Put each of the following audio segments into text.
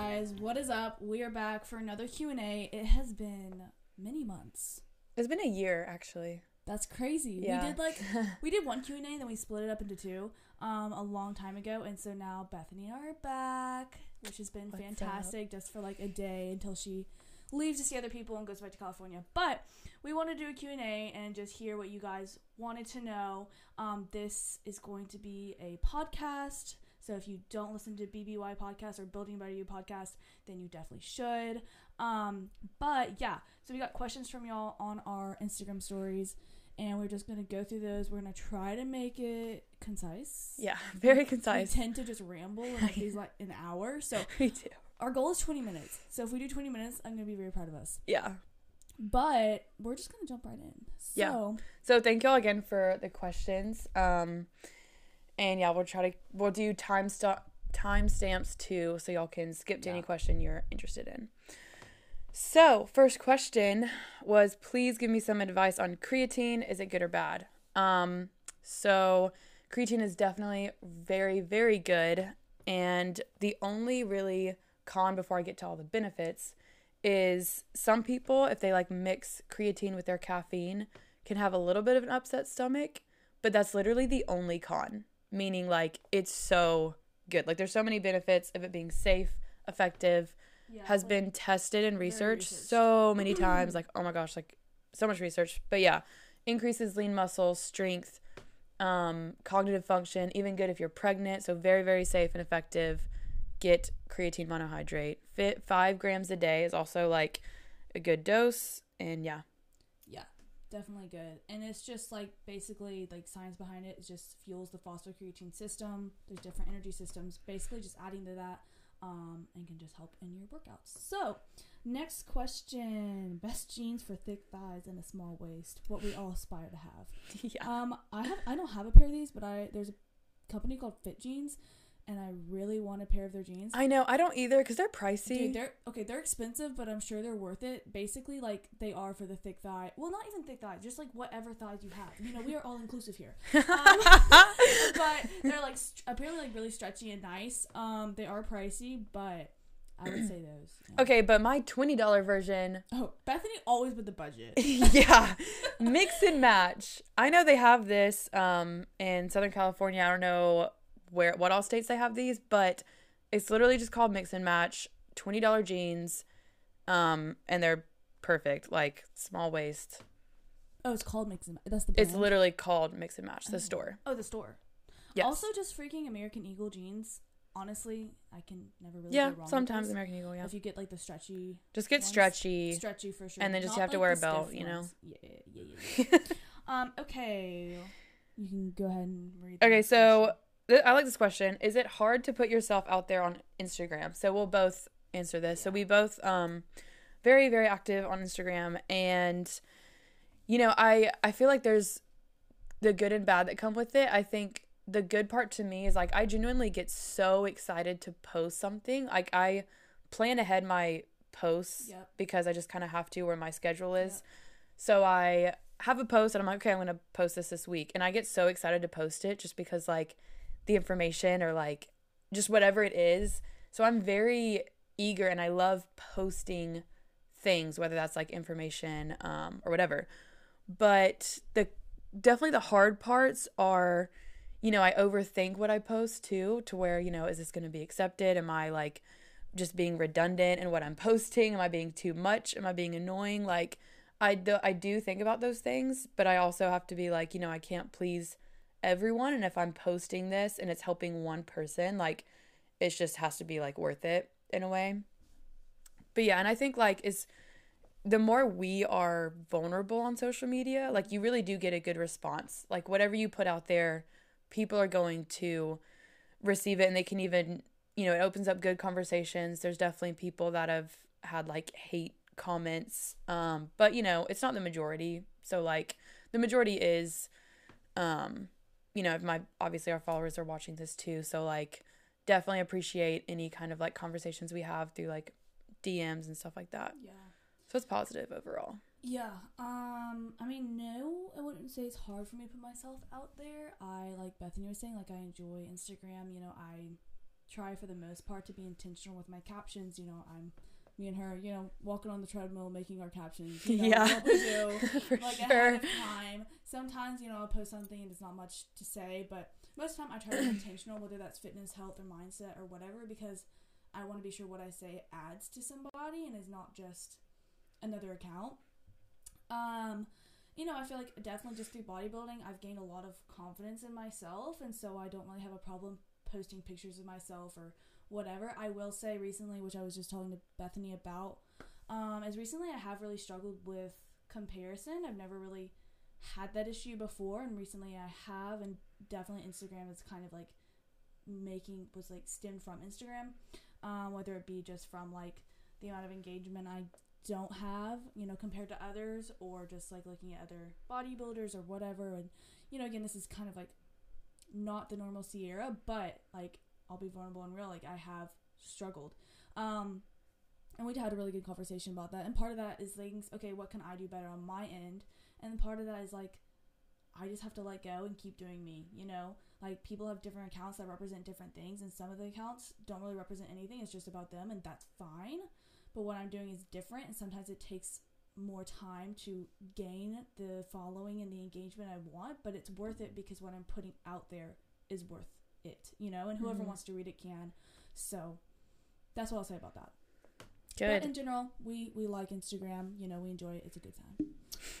guys, what is up? We are back for another Q&A. It has been many months. It's been a year actually. That's crazy. Yeah. We did like we did one Q&A then we split it up into two um a long time ago and so now Bethany and I are back, which has been What's fantastic just for like a day until she leaves to see other people and goes back to California. But we want to do a Q&A and just hear what you guys wanted to know. Um this is going to be a podcast. So if you don't listen to BBY podcast or Building Better You podcast, then you definitely should. Um, but yeah, so we got questions from y'all on our Instagram stories, and we're just gonna go through those. We're gonna try to make it concise. Yeah, very concise. We tend to just ramble in like these like an hour. So Me too. our goal is 20 minutes. So if we do 20 minutes, I'm gonna be very proud of us. Yeah. But we're just gonna jump right in. So Yeah. So thank y'all again for the questions. Um, and yeah, we'll try to we'll do time st- time stamps too, so y'all can skip to any question you're interested in. So first question was, please give me some advice on creatine. Is it good or bad? Um, so creatine is definitely very very good, and the only really con before I get to all the benefits is some people if they like mix creatine with their caffeine can have a little bit of an upset stomach, but that's literally the only con, meaning like it's so good. Like there's so many benefits of it being safe, effective, yeah, has like- been tested and researched researched. so many times. Like, oh my gosh, like so much research. But yeah, increases lean muscle, strength, um, cognitive function, even good if you're pregnant. So very, very safe and effective. Get creatine monohydrate. Fit five grams a day is also like a good dose. And yeah, Yeah, definitely good. And it's just like basically like science behind it. It just fuels the phosphocreatine system. There's different energy systems. Basically, just adding to that, um, and can just help in your workouts. So, next question: best jeans for thick thighs and a small waist. What we all aspire to have. yeah, Um, I have I don't have a pair of these, but I there's a company called Fit Jeans, and I really want a pair of their jeans. I know. I don't either because they're pricey. Dude, they're okay. They're expensive, but I'm sure they're worth it. Basically, like they are for the thick thigh. Well, not even thick thighs, just like whatever thighs you have. You know, we are all inclusive here. Um, but they're like st- apparently like really stretchy and nice. Um, they are pricey, but I would say those. yeah. okay, but my twenty dollar version Oh, Bethany always with the budget. yeah mix and match i know they have this um in southern california i don't know where what all states they have these but it's literally just called mix and match $20 jeans um and they're perfect like small waist Oh, it's called Mix and Ma- That's the. it's literally called mix and match the Oh. store Oh, the store. yes Also, just freaking American Eagle jeans. Honestly, I can never really. yeah sometimes american eagle yeah If you get like the stretchy, just get ones, stretchy stretchy for sure, And then just Not have to like wear a belt, you know? Yeah, yeah, yeah. yeah. um. Okay. You can go ahead and read. Okay, so question. I like this question. Is it hard to put yourself out there on Instagram? So we'll both answer this. So we both um very very active on Instagram and you know, I I feel like there's the good and bad that come with it. I think the good part to me is like I genuinely get so excited to post something. Like I plan ahead my posts Yep. because I just kind of have to where my schedule is. So I have a post and I'm like, okay, I'm going to post this this week. And I get so excited to post it just because like the information or like just whatever it is. So I'm very eager and I love posting things, whether that's like information um, or whatever. But the definitely the hard parts are, you know, I overthink what I post too, to where, you know, is this going to be accepted? Am I like just being redundant in what I'm posting? Am I being too much? Am I being annoying? Like, I do, I do think about those things, but I also have to be like, you know, I can't please everyone. And if I'm posting this and it's helping one person, like, it just has to be like worth it in a way. But yeah, and I think like is the more we are vulnerable on social media, like you really do get a good response. Like whatever you put out there, people are going to receive it and they can even, you know, it opens up good conversations. There's definitely people that have had like hate comments. Um, but you know, it's not the majority. So like the majority is um, you know, if my obviously our followers are watching this too. So like definitely appreciate any kind of like conversations we have through like DMs and stuff like that. Yeah. So it's positive overall. Yeah. Um. I mean, no, I wouldn't say it's hard for me to put myself out there. I like Bethany was saying, like I enjoy Instagram. You know, I try for the most part to be intentional with my captions. You know, I'm me and her, you know, walking on the treadmill making our captions. You know, Yeah. we do For like sure. ahead of time. Sometimes, you know, I'll post something and there's not much to say, but most of the time I try to be intentional, whether that's fitness, health, or mindset or whatever, because I want to be sure what I say adds to somebody and is not just another account. Um, you know, I feel like definitely just through bodybuilding, I've gained a lot of confidence in myself, and so I don't really have a problem posting pictures of myself or whatever. I will say recently, which I was just talking to Bethany about, um, is recently I have really struggled with comparison. I've never really had that issue before, and recently I have, and definitely Instagram is kind of like making was like stemmed from Instagram, um, whether it be just from like the amount of engagement I don't have, you know, compared to others, or just like looking at other bodybuilders or whatever. And you know, again, this is kind of like not the normal Sierra, but like I'll be vulnerable and real. Like I have struggled. Um, and we had a really good conversation about that. And part of that is things, okay, what can I do better on my end? And part of that is like, I just have to let go and keep doing me, you know? Like people have different accounts that represent different things, and some of the accounts don't really represent anything. It's just about them, and that's fine. But what I'm doing is different, and sometimes it takes more time to gain the following and the engagement I want, but it's worth it because what I'm putting out there is worth it, you know? And whoever Mhm. wants to read it can. So that's what I'll say about that. Good. But in general, we we like Instagram. You know, we enjoy it. It's a good time.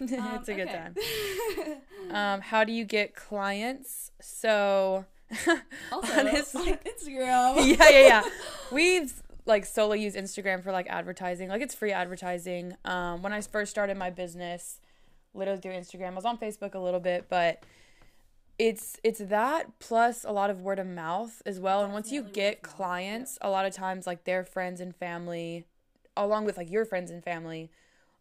it's a Um, good time. Um, how do you get clients? So, also, honestly- like Instagram. yeah, yeah, yeah. We've like solely used Instagram for like advertising. Like it's free advertising. Um, when I first started my business, literally through Instagram. I was on Facebook a little bit, but it's it's that plus a lot of word of mouth as well. And once you get word of mouth, clients, a lot of times like their friends and family, along with like your friends and family,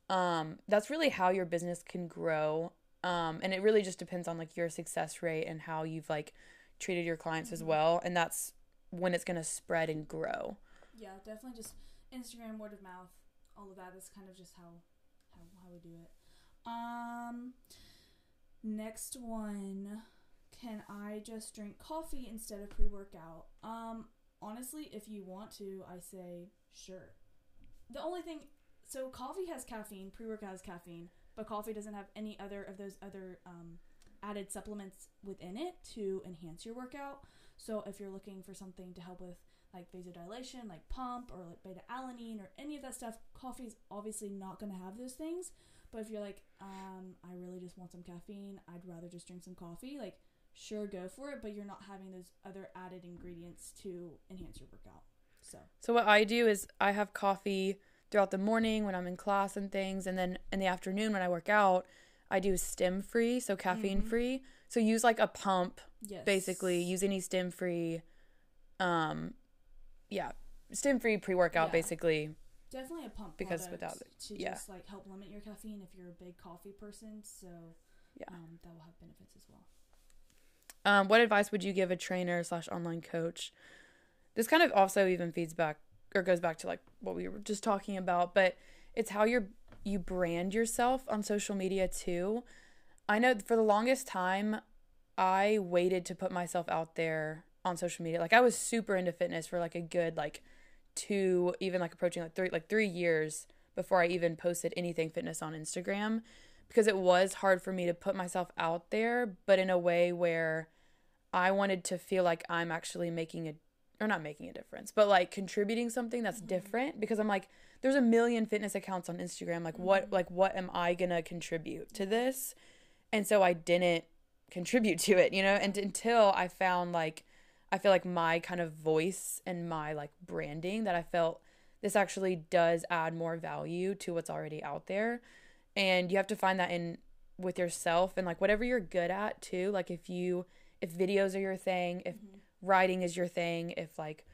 um, that's really how your business can grow. Um, and it really just depends on like your success rate and how you've like treated your clients as Mhm. well. And that's when it's gonna spread and grow. Yeah, definitely just Instagram, word of mouth, all of that is kind of just how how, how we do it. Um next one, can I just drink coffee instead of pre-workout? Um honestly, if you want to, I say sure. The only thing so coffee has caffeine, pre-workout has caffeine, but coffee doesn't have any other of those other um, added supplements within it to enhance your workout. So if you're looking for something to help with like vasodilation, like pump or like beta alanine or any of that stuff, coffee is obviously not going to have those things. But if you're like, um, I really just want some caffeine, I'd rather just drink some coffee, like, sure, go for it, but you're not having those other added ingredients to enhance your workout. So, So what I do is I have coffee throughout the morning when I'm in class and things, and then in the afternoon when I work out, I do stim free, so caffeine Mhm. free. So use like a pump, yes. basically. Use any stim free, um, yeah, stim free pre workout, Yeah. basically. Definitely a pump Because without it- to yeah. just like help limit your caffeine if you're a big coffee person. So, Yeah. um, that will have benefits as well. Um, what advice would you give a trainer slash online coach? This kind of also even feeds back or goes back to like what we were just talking about, but it's how you're you brand yourself on social media too. I know for the longest time I waited to put myself out there on social media. Like I was super into fitness for like a good like two even like approaching like three like 3 years before I even posted anything fitness on Instagram because it was hard for me to put myself out there, but in a way where I wanted to feel like I'm actually making a or not making a difference, but like contributing something that's Mhm. different because I'm like there's a million fitness accounts on Instagram like what Mhm. like what am I going to contribute to this? And so I didn't contribute to it, you know? And until I found like I feel like my kind of voice and my like branding that I felt this actually does add more value to what's already out there. And you have to find that in with yourself and like whatever you're good at too. Like if you if videos are your thing, if Mhm. writing is your thing, if like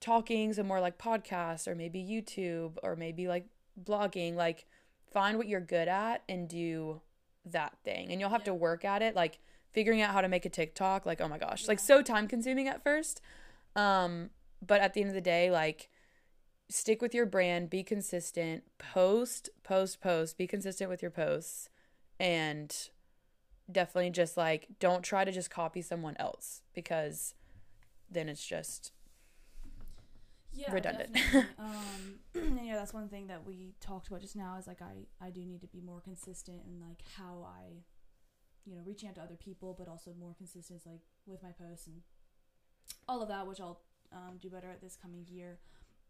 talking's so more like podcasts or maybe YouTube or maybe like blogging, like find what you're good at and do that thing. And you'll have Yeah. to work at it. Like figuring out how to make a TikTok, like oh my gosh, like so time consuming at first. Um, but at the end of the day, like stick with your brand, be consistent, post, post, post, be consistent with your posts and definitely just like don't try to just copy someone else because then it's just yeah, redundant. um, and yeah, that's one thing that we talked about just now is like I I do need to be more consistent in like how I, you know, reaching out to other people, but also more consistent like with my posts and all of that, which I'll um, do better at this coming year.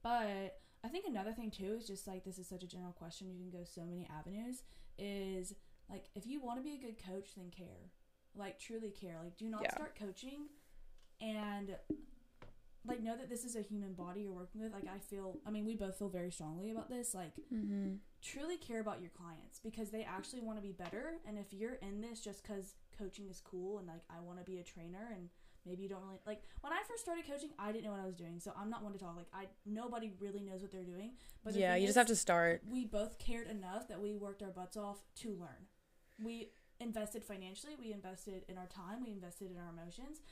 But I think another thing too is just like this is such a general question. You can go so many avenues. Is like if you want to be a good coach, then care. Like truly care. Like do not Yeah. start coaching and like know that this is a human body you're working with. Like I feel I mean we both feel very strongly about this. Like Mm-hmm. truly care about your clients because they actually want to be better and if you're in this just because coaching is cool and like i want to be a trainer and maybe you don't really like when i first started coaching i didn't know what i was doing so i'm not one to talk like i nobody really knows what they're doing but the yeah, you just have to start. we both cared enough that we worked our butts off to learn. We invested financially we invested in our time we invested in our emotions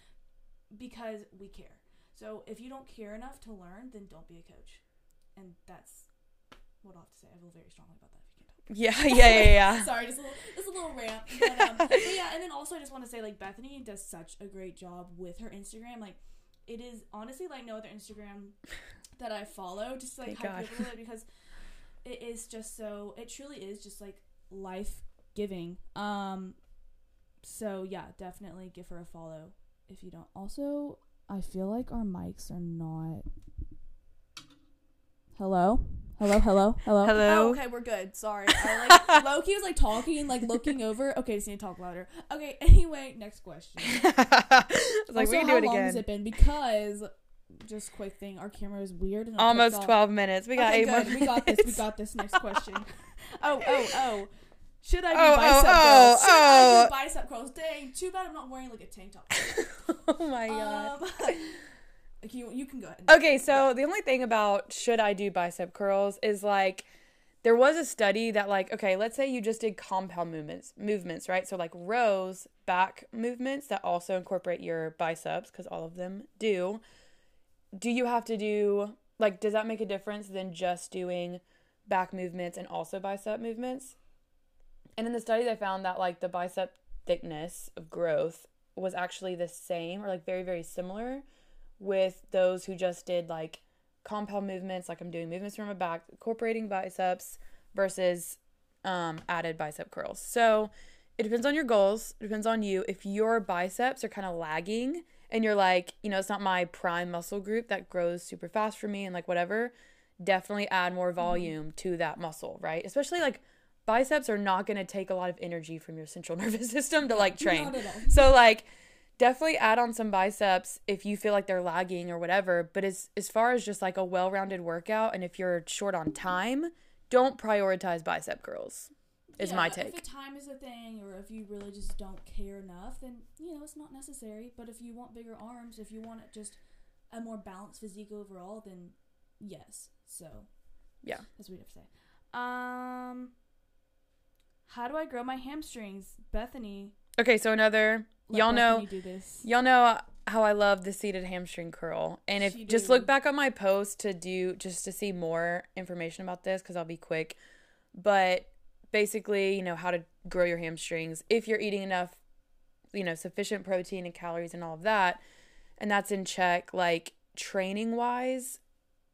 because we care. So if you don't care enough to learn then don't be a coach. And that's what i'll have to say. I feel very strongly about that if you can't tell Yeah, yeah, yeah, yeah. Sorry, just a little, little rant. But, um, but yeah, and then also I just want to say like Bethany does such a great job with her Instagram. Like, it is honestly like no other Instagram that I follow. Just like Thank how God. people because it is just so. It truly is just like life giving. Um, so yeah, definitely give her a follow if you don't. Also, I feel like our mics are not. Hello. Hello, hello, hello. Hello? Oh, okay, we're good. Sorry. I, like, Loki was like talking, like looking over. Okay, just need to talk louder. Okay, anyway, next question. I was like, also, we can do it long has again. it been? Because, just quick thing, our camera is weird. And Almost 12 minutes. We got okay, eight more good. We got this. We got this. Next question. oh, oh, oh. Should I do Oh, oh, bicep oh, curls? Should I oh. do bicep curls? Dang, too bad I'm not wearing like a tank top. oh my god. Um, okay, you, you can go ahead. Okay, so the only thing about should I do bicep curls is like there was a study that like okay, let's say you just did compound movements, movements, right? So like rows, back movements that also incorporate your biceps cuz all of them do. Do you have to do like does that make a difference than just doing back movements and also bicep movements? And in the study they found that like the bicep thickness of growth was actually the same or like very very similar with those who just did like compound movements, like I'm doing movements from my back, incorporating biceps versus um, added bicep curls. So it depends on your goals. It depends on you. If your biceps are kind of lagging and you're like, you know, it's not my prime muscle group that grows super fast for me and like whatever, definitely add more volume to that muscle, right? Especially like biceps are not going to take a lot of energy from your central nervous system to like train. Not at all. So like definitely add on some biceps if you feel like they're lagging or whatever. But as as far as just like a well rounded workout and if you're short on time, don't prioritize bicep curls. Is Yeah, my If take. the time is a thing, or if you really just don't care enough, then you know it's not necessary. But if you want bigger arms, if you want just a more balanced physique overall, then yes. So Yeah. that's what we have to say. Um, how do I grow my hamstrings, Bethany? Okay, so another let y'all know. Y'all know how I love the seated hamstring curl. And if She just do. look back on my post to do just to see more information about this cuz I'll be quick. But basically, you know, how to grow your hamstrings if you're eating enough, you know, sufficient protein and calories and all of that. And that's in check like training wise,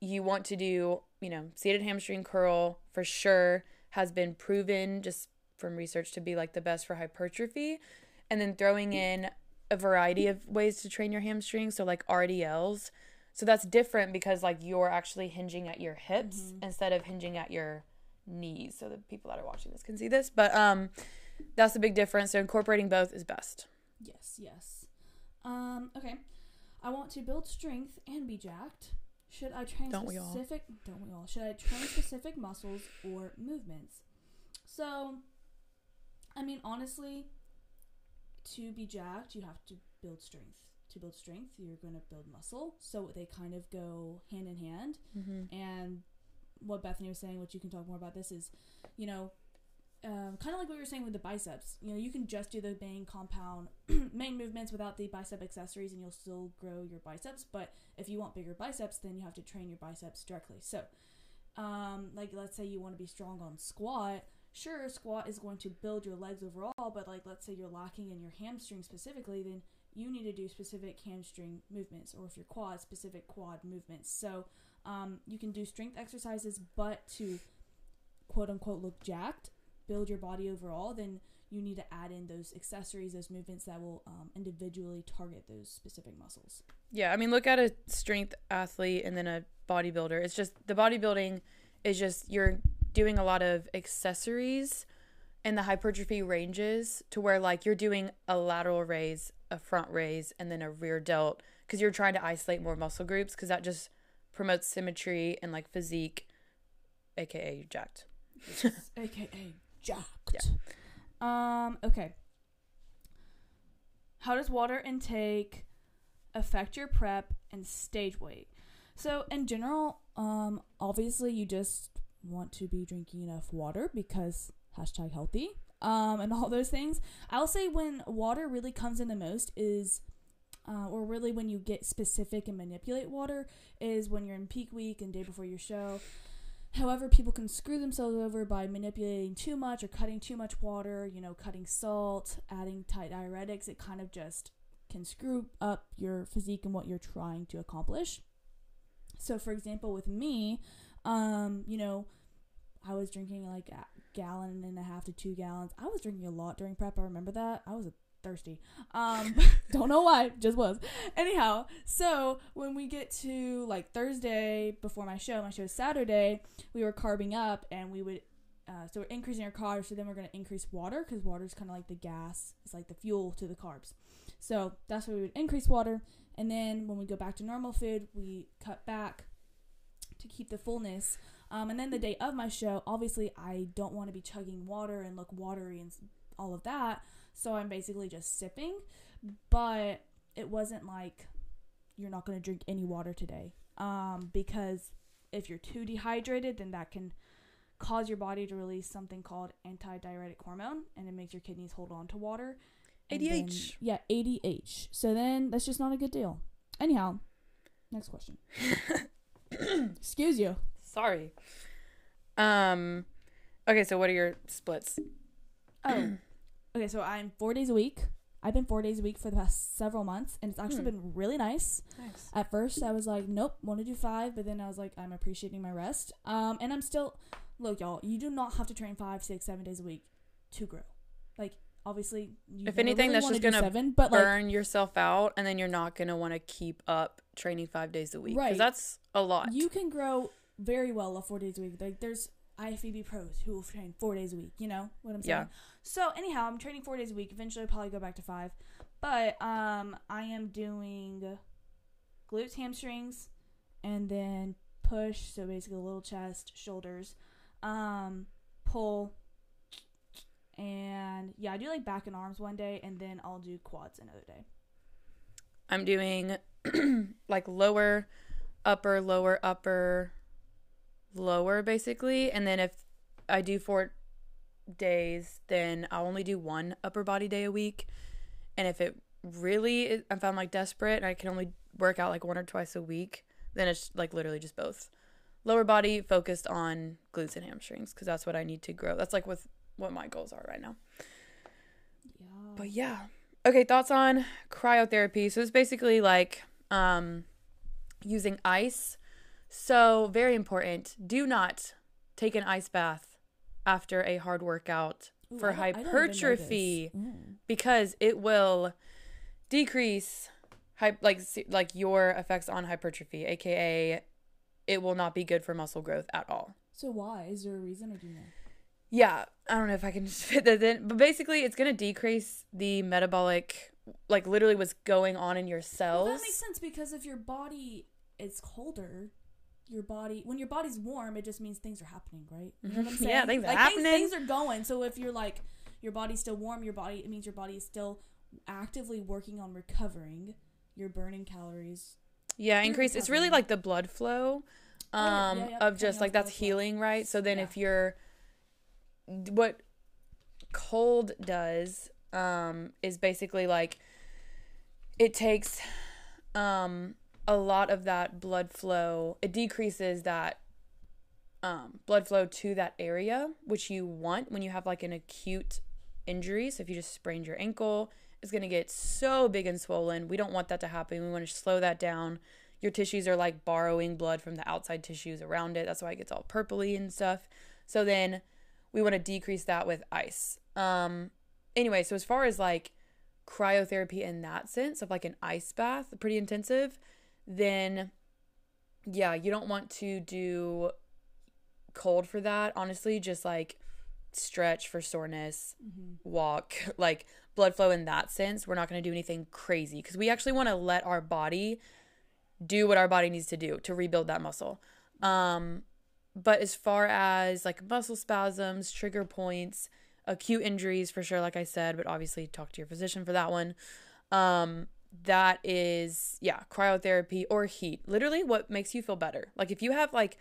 you want to do, you know, seated hamstring curl for sure has been proven just from research to be like the best for hypertrophy. And then throwing in a variety of ways to train your hamstrings, so like RDLs. So that's different because like you're actually hinging at your hips instead of hinging at your knees. So the people that are watching this can see this, but um that's the big difference. So incorporating both is best. Yes, yes. Um, okay. I want to build strength and be jacked. Should I train Don't we all? specific don't we all? Should I train specific muscles or movements? So I mean honestly, to be jacked you have to build strength. To build strength, you're gonna build muscle. So they kind of go hand in hand. Mm-hmm. And what Bethany was saying, which you can talk more about this, is, you know, um, kind of like what we were saying with the biceps. You know, you can just do the main compound main movements without the bicep accessories, and you'll still grow your biceps. But if you want bigger biceps, then you have to train your biceps directly. So, um, like let's say you want to be strong on squat. Sure, squat is going to build your legs overall, but like let's say you're lacking in your hamstring specifically, then you need to do specific hamstring movements, or if you're quad, specific quad movements. So, um, you can do strength exercises, but to quote unquote look jacked, build your body overall, then you need to add in those accessories, those movements that will um, individually target those specific muscles. Yeah, I mean, look at a strength athlete and then a bodybuilder. It's just the bodybuilding is just you're doing a lot of accessories in the hypertrophy ranges to where like you're doing a lateral raise, a front raise, and then a rear delt because you're trying to isolate more muscle groups because that just promotes symmetry and like physique, aka jacked. AKA jacked. Yeah. Um, okay. How does water intake affect your prep and stage weight? So, in general, um, obviously, you just want to be drinking enough water because hashtag healthy um, and all those things. I'll say when water really comes in the most is, uh, or really when you get specific and manipulate water, is when you're in peak week and day before your show. However, people can screw themselves over by manipulating too much or cutting too much water, you know, cutting salt, adding tight diuretics. It kind of just can screw up your physique and what you're trying to accomplish. So, for example, with me, um, you know, I was drinking like a gallon and a half to two gallons. I was drinking a lot during prep. I remember that. I was a thirsty. Um, don't know why, just was. Anyhow, so when we get to like Thursday before my show, my show is Saturday, we were carbing up and we would, uh, so we're increasing our carbs. So then we're going to increase water because water is kind of like the gas, it's like the fuel to the carbs. So that's why we would increase water. And then when we go back to normal food, we cut back to keep the fullness. Um, and then the day of my show, obviously, I don't want to be chugging water and look watery and all of that. So I'm basically just sipping. But it wasn't like you're not going to drink any water today. Um, because if you're too dehydrated, then that can cause your body to release something called antidiuretic hormone and it makes your kidneys hold on to water. ADH. Then, yeah, ADH. So then that's just not a good deal. Anyhow, next question. Excuse you. Sorry. Um okay, so what are your splits? Oh. okay, so I'm 4 days a week. I've been 4 days a week for the past several months and it's actually Hmm. been really nice. Nice. At first, I was like, nope, want to do 5, but then I was like, I'm appreciating my rest. Um and I'm still look, y'all, you do not have to train five, six, seven days a week to grow. Like obviously, you If anything, really that's just gonna seven, but like Burn yourself out and then you're not going to want to keep up training 5 days a week Right. Right. that's a lot. You can grow very well at four days a week. Like there's IFBB pros who will train four days a week. You know what I'm saying? Yeah. So anyhow, I'm training four days a week. Eventually, I'll probably go back to five. But um, I am doing glutes, hamstrings, and then push. So basically, a little chest, shoulders, um, pull, and yeah, I do like back and arms one day, and then I'll do quads another day. I'm doing like lower, upper, lower, upper, lower basically. And then if I do four days, then I'll only do one upper body day a week. And if it really, is, if I'm like desperate and I can only work out like one or twice a week, then it's like literally just both. Lower body focused on glutes and hamstrings because that's what I need to grow. That's like with what my goals are right now. Yeah. But yeah. Okay, thoughts on cryotherapy. So it's basically like um using ice. So very important. Do not take an ice bath after a hard workout Ooh, for I don't- I don't even know hypertrophy. Mm. because it will decrease hy- like like your effects on hypertrophy, aka it will not be good for muscle growth at all. So why? Is there a reason, or do you know? Yeah, I don't know if I can just fit that in, but basically, it's gonna decrease the metabolic, like literally what's going on in your Well, cells. that makes sense because if your body is colder, your body when your body's warm, it just means things are happening, right? You know what I'm saying? Yeah, things are like, happening. Things, things are going. So if you're like your body's still warm, your body it means your body is still actively working on recovering. You're burning calories. yeah, increase. It's really like the blood flow, Oh, yeah, um, yeah, yeah, of just like that's flow. healing, right? So then, if you're, what cold does, um, is basically like, it takes, um, a lot of that blood flow. It decreases that um, blood flow to that area, which you want when you have like an acute injury. So if you just sprained your ankle, it's going to get so big and swollen. We don't want that to happen. We want to slow that down, your tissues are like borrowing blood from the outside tissues around it. That's why it gets all purpley and stuff. So then we want to decrease that with ice. Um anyway, so as far as like cryotherapy in that sense of like an ice bath, pretty intensive, then yeah, you don't want to do cold for that. Honestly, just like stretch for soreness, Mm-hmm. walk, like blood flow in that sense. We're not going to do anything crazy because we actually want to let our body do what our body needs to do to rebuild that muscle. Um, but as far as like muscle spasms, trigger points, acute injuries for sure, like I said, but obviously talk to your physician for that one. Um, that is, yeah, cryotherapy or heat. Literally what makes you feel better. Like if you have like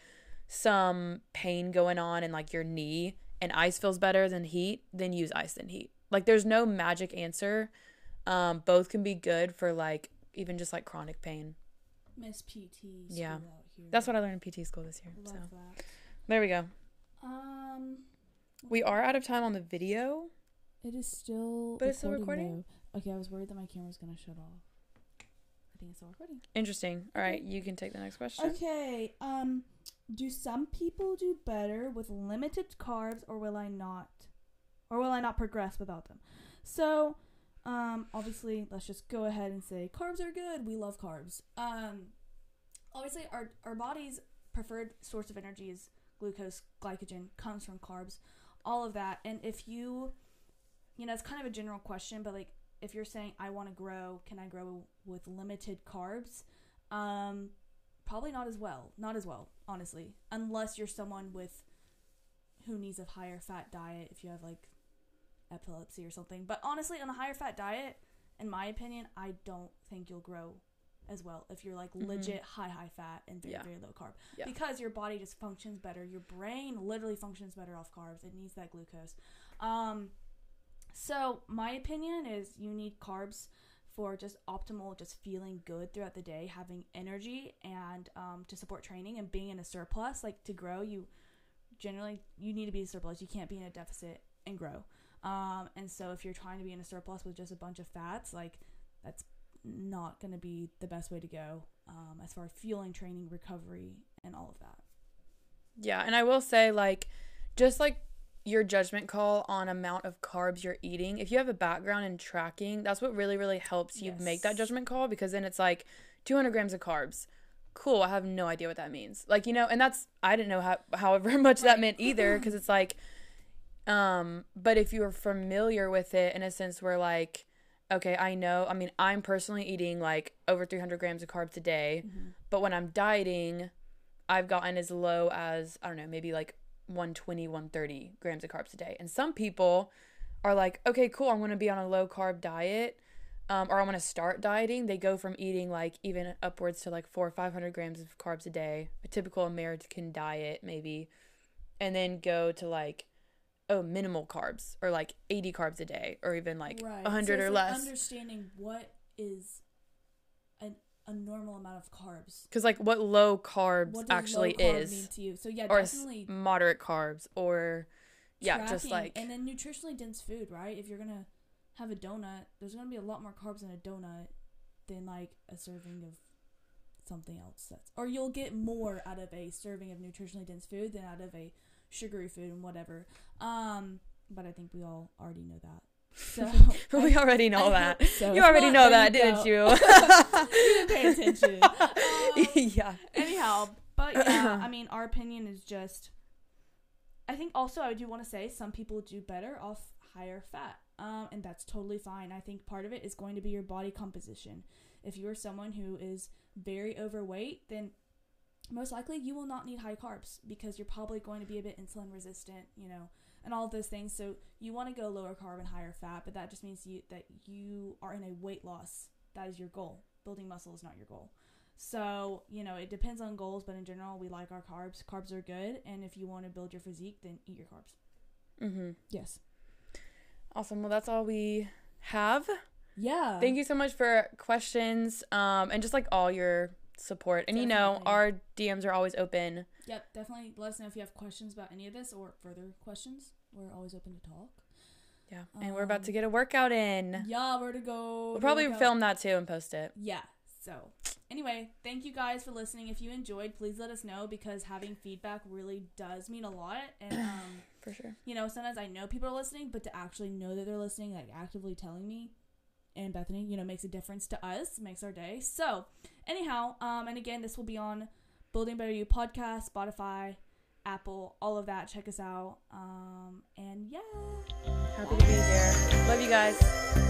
some pain going on in like your knee and ice feels better than heat, then use ice than heat. Like there's no magic answer. Um, both can be good for like even just like chronic pain. Miss PT. Yeah. Out That's what I learned in PT school this year. Love So that. there we go. Um, We are out of time on the video. it is still. But it's still recording? though. Okay, I was worried that my camera was gonna shut off. I think it's still recording. Interesting. All right, you can take the next question. Okay. Um, do some people do better with limited carbs, or will I not, or will I not progress without them? So, um, obviously, let's just go ahead and say carbs are good. We love carbs. Um, obviously, our our body's preferred source of energy is glucose, glycogen, comes from carbs, all of that. And if you, you know, it's kind of a general question, but like if you're saying I want to grow, can I grow with limited carbs? Um, probably not as well. Not as well, honestly, unless you're someone with who needs a higher fat diet. If you have like epilepsy or something, but honestly, on a higher fat diet, in my opinion, I don't think you'll grow as well if you're like Mhm. legit high high fat and very Yeah. very low carb. Yeah. because your body just functions better. Your brain literally functions better off carbs. It needs that glucose. Um so my opinion is you need carbs for just optimal just feeling good throughout the day having energy and um, to support training and being in a surplus. Like to grow you generally you need to be in a surplus. You can't be in a deficit and grow. Um, and so if you're trying to be in a surplus with just a bunch of fats like that's not going to be the best way to go um, as far as fueling training recovery and all of that Yeah, and I will say like just like your judgment call on amount of carbs you're eating. If you have a background in tracking, that's what really really helps you make that judgment call because then it's like 200 grams of carbs. Cool, I have no idea what that means. Like you know, and that's I didn't know how however much that meant either because it's like, um, but if you're familiar with it in a sense where like, okay, I know. I mean, I'm personally eating like over 300 grams of carbs a day, but when I'm dieting, I've gotten as low as I don't know, maybe like 120, 130 grams of carbs a day. And some people are like, okay, cool, I'm going to be on a low carb diet. Um, or I want to start dieting. They go from eating like even upwards to like four or 500 grams of carbs a day, a typical American diet, maybe, and then go to like, oh, minimal carbs or like 80 carbs a day or even like right. 100 So or like, less. understanding what is an, a normal amount of carbs. Because like what low carbs what does actually low carb is, mean to you? So yeah or definitely moderate carbs, or yeah, just like and then nutritionally dense food right? If you're gonna have a donut there's gonna be a lot more carbs in a donut than like a serving of something else that's or you'll get more out of a serving of nutritionally dense food than out of a sugary food and whatever um but i think we all already know that so we I- already know I that. so. You already know that, didn't you? you didn't pay attention Um, yeah. anyhow but yeah i mean our opinion is just i think also i do want to say some people do better off higher fat um, and that's totally fine i think part of it is going to be your body composition if you are someone who is very overweight then most likely you will not need high carbs because you're probably going to be a bit insulin resistant you know and all of those things so you want to go lower carb and higher fat but that just means you that you are in a weight loss that is your goal building muscle is not your goal so, you know, it depends on goals, but in general, we like our carbs. Carbs are good, and if you want to build your physique, then eat your carbs. Mm-hmm. Yes. Awesome. Well, that's all we have. Yeah. Thank you so much for questions, um, and just like all your support. And you know, our DMs are always open. Yep, definitely let us know if you have questions about any of this or further questions. We're always open to talk. Yeah. And we're about to Um, get a workout in. Yeah, where to go? We'll probably film that too and post it. Yeah. So, anyway, thank you guys for listening. If you enjoyed, please let us know because having feedback really does mean a lot. And um, For sure. you know, sometimes I know people are listening, but to actually know that they're listening, like actively telling me, and Bethany, you know, makes a difference to us, makes our day. So, anyhow, um, and again, this will be on Building Better You podcast, Spotify, Apple, all of that. Check us out. Um, and yeah. Happy to be here. Love you guys.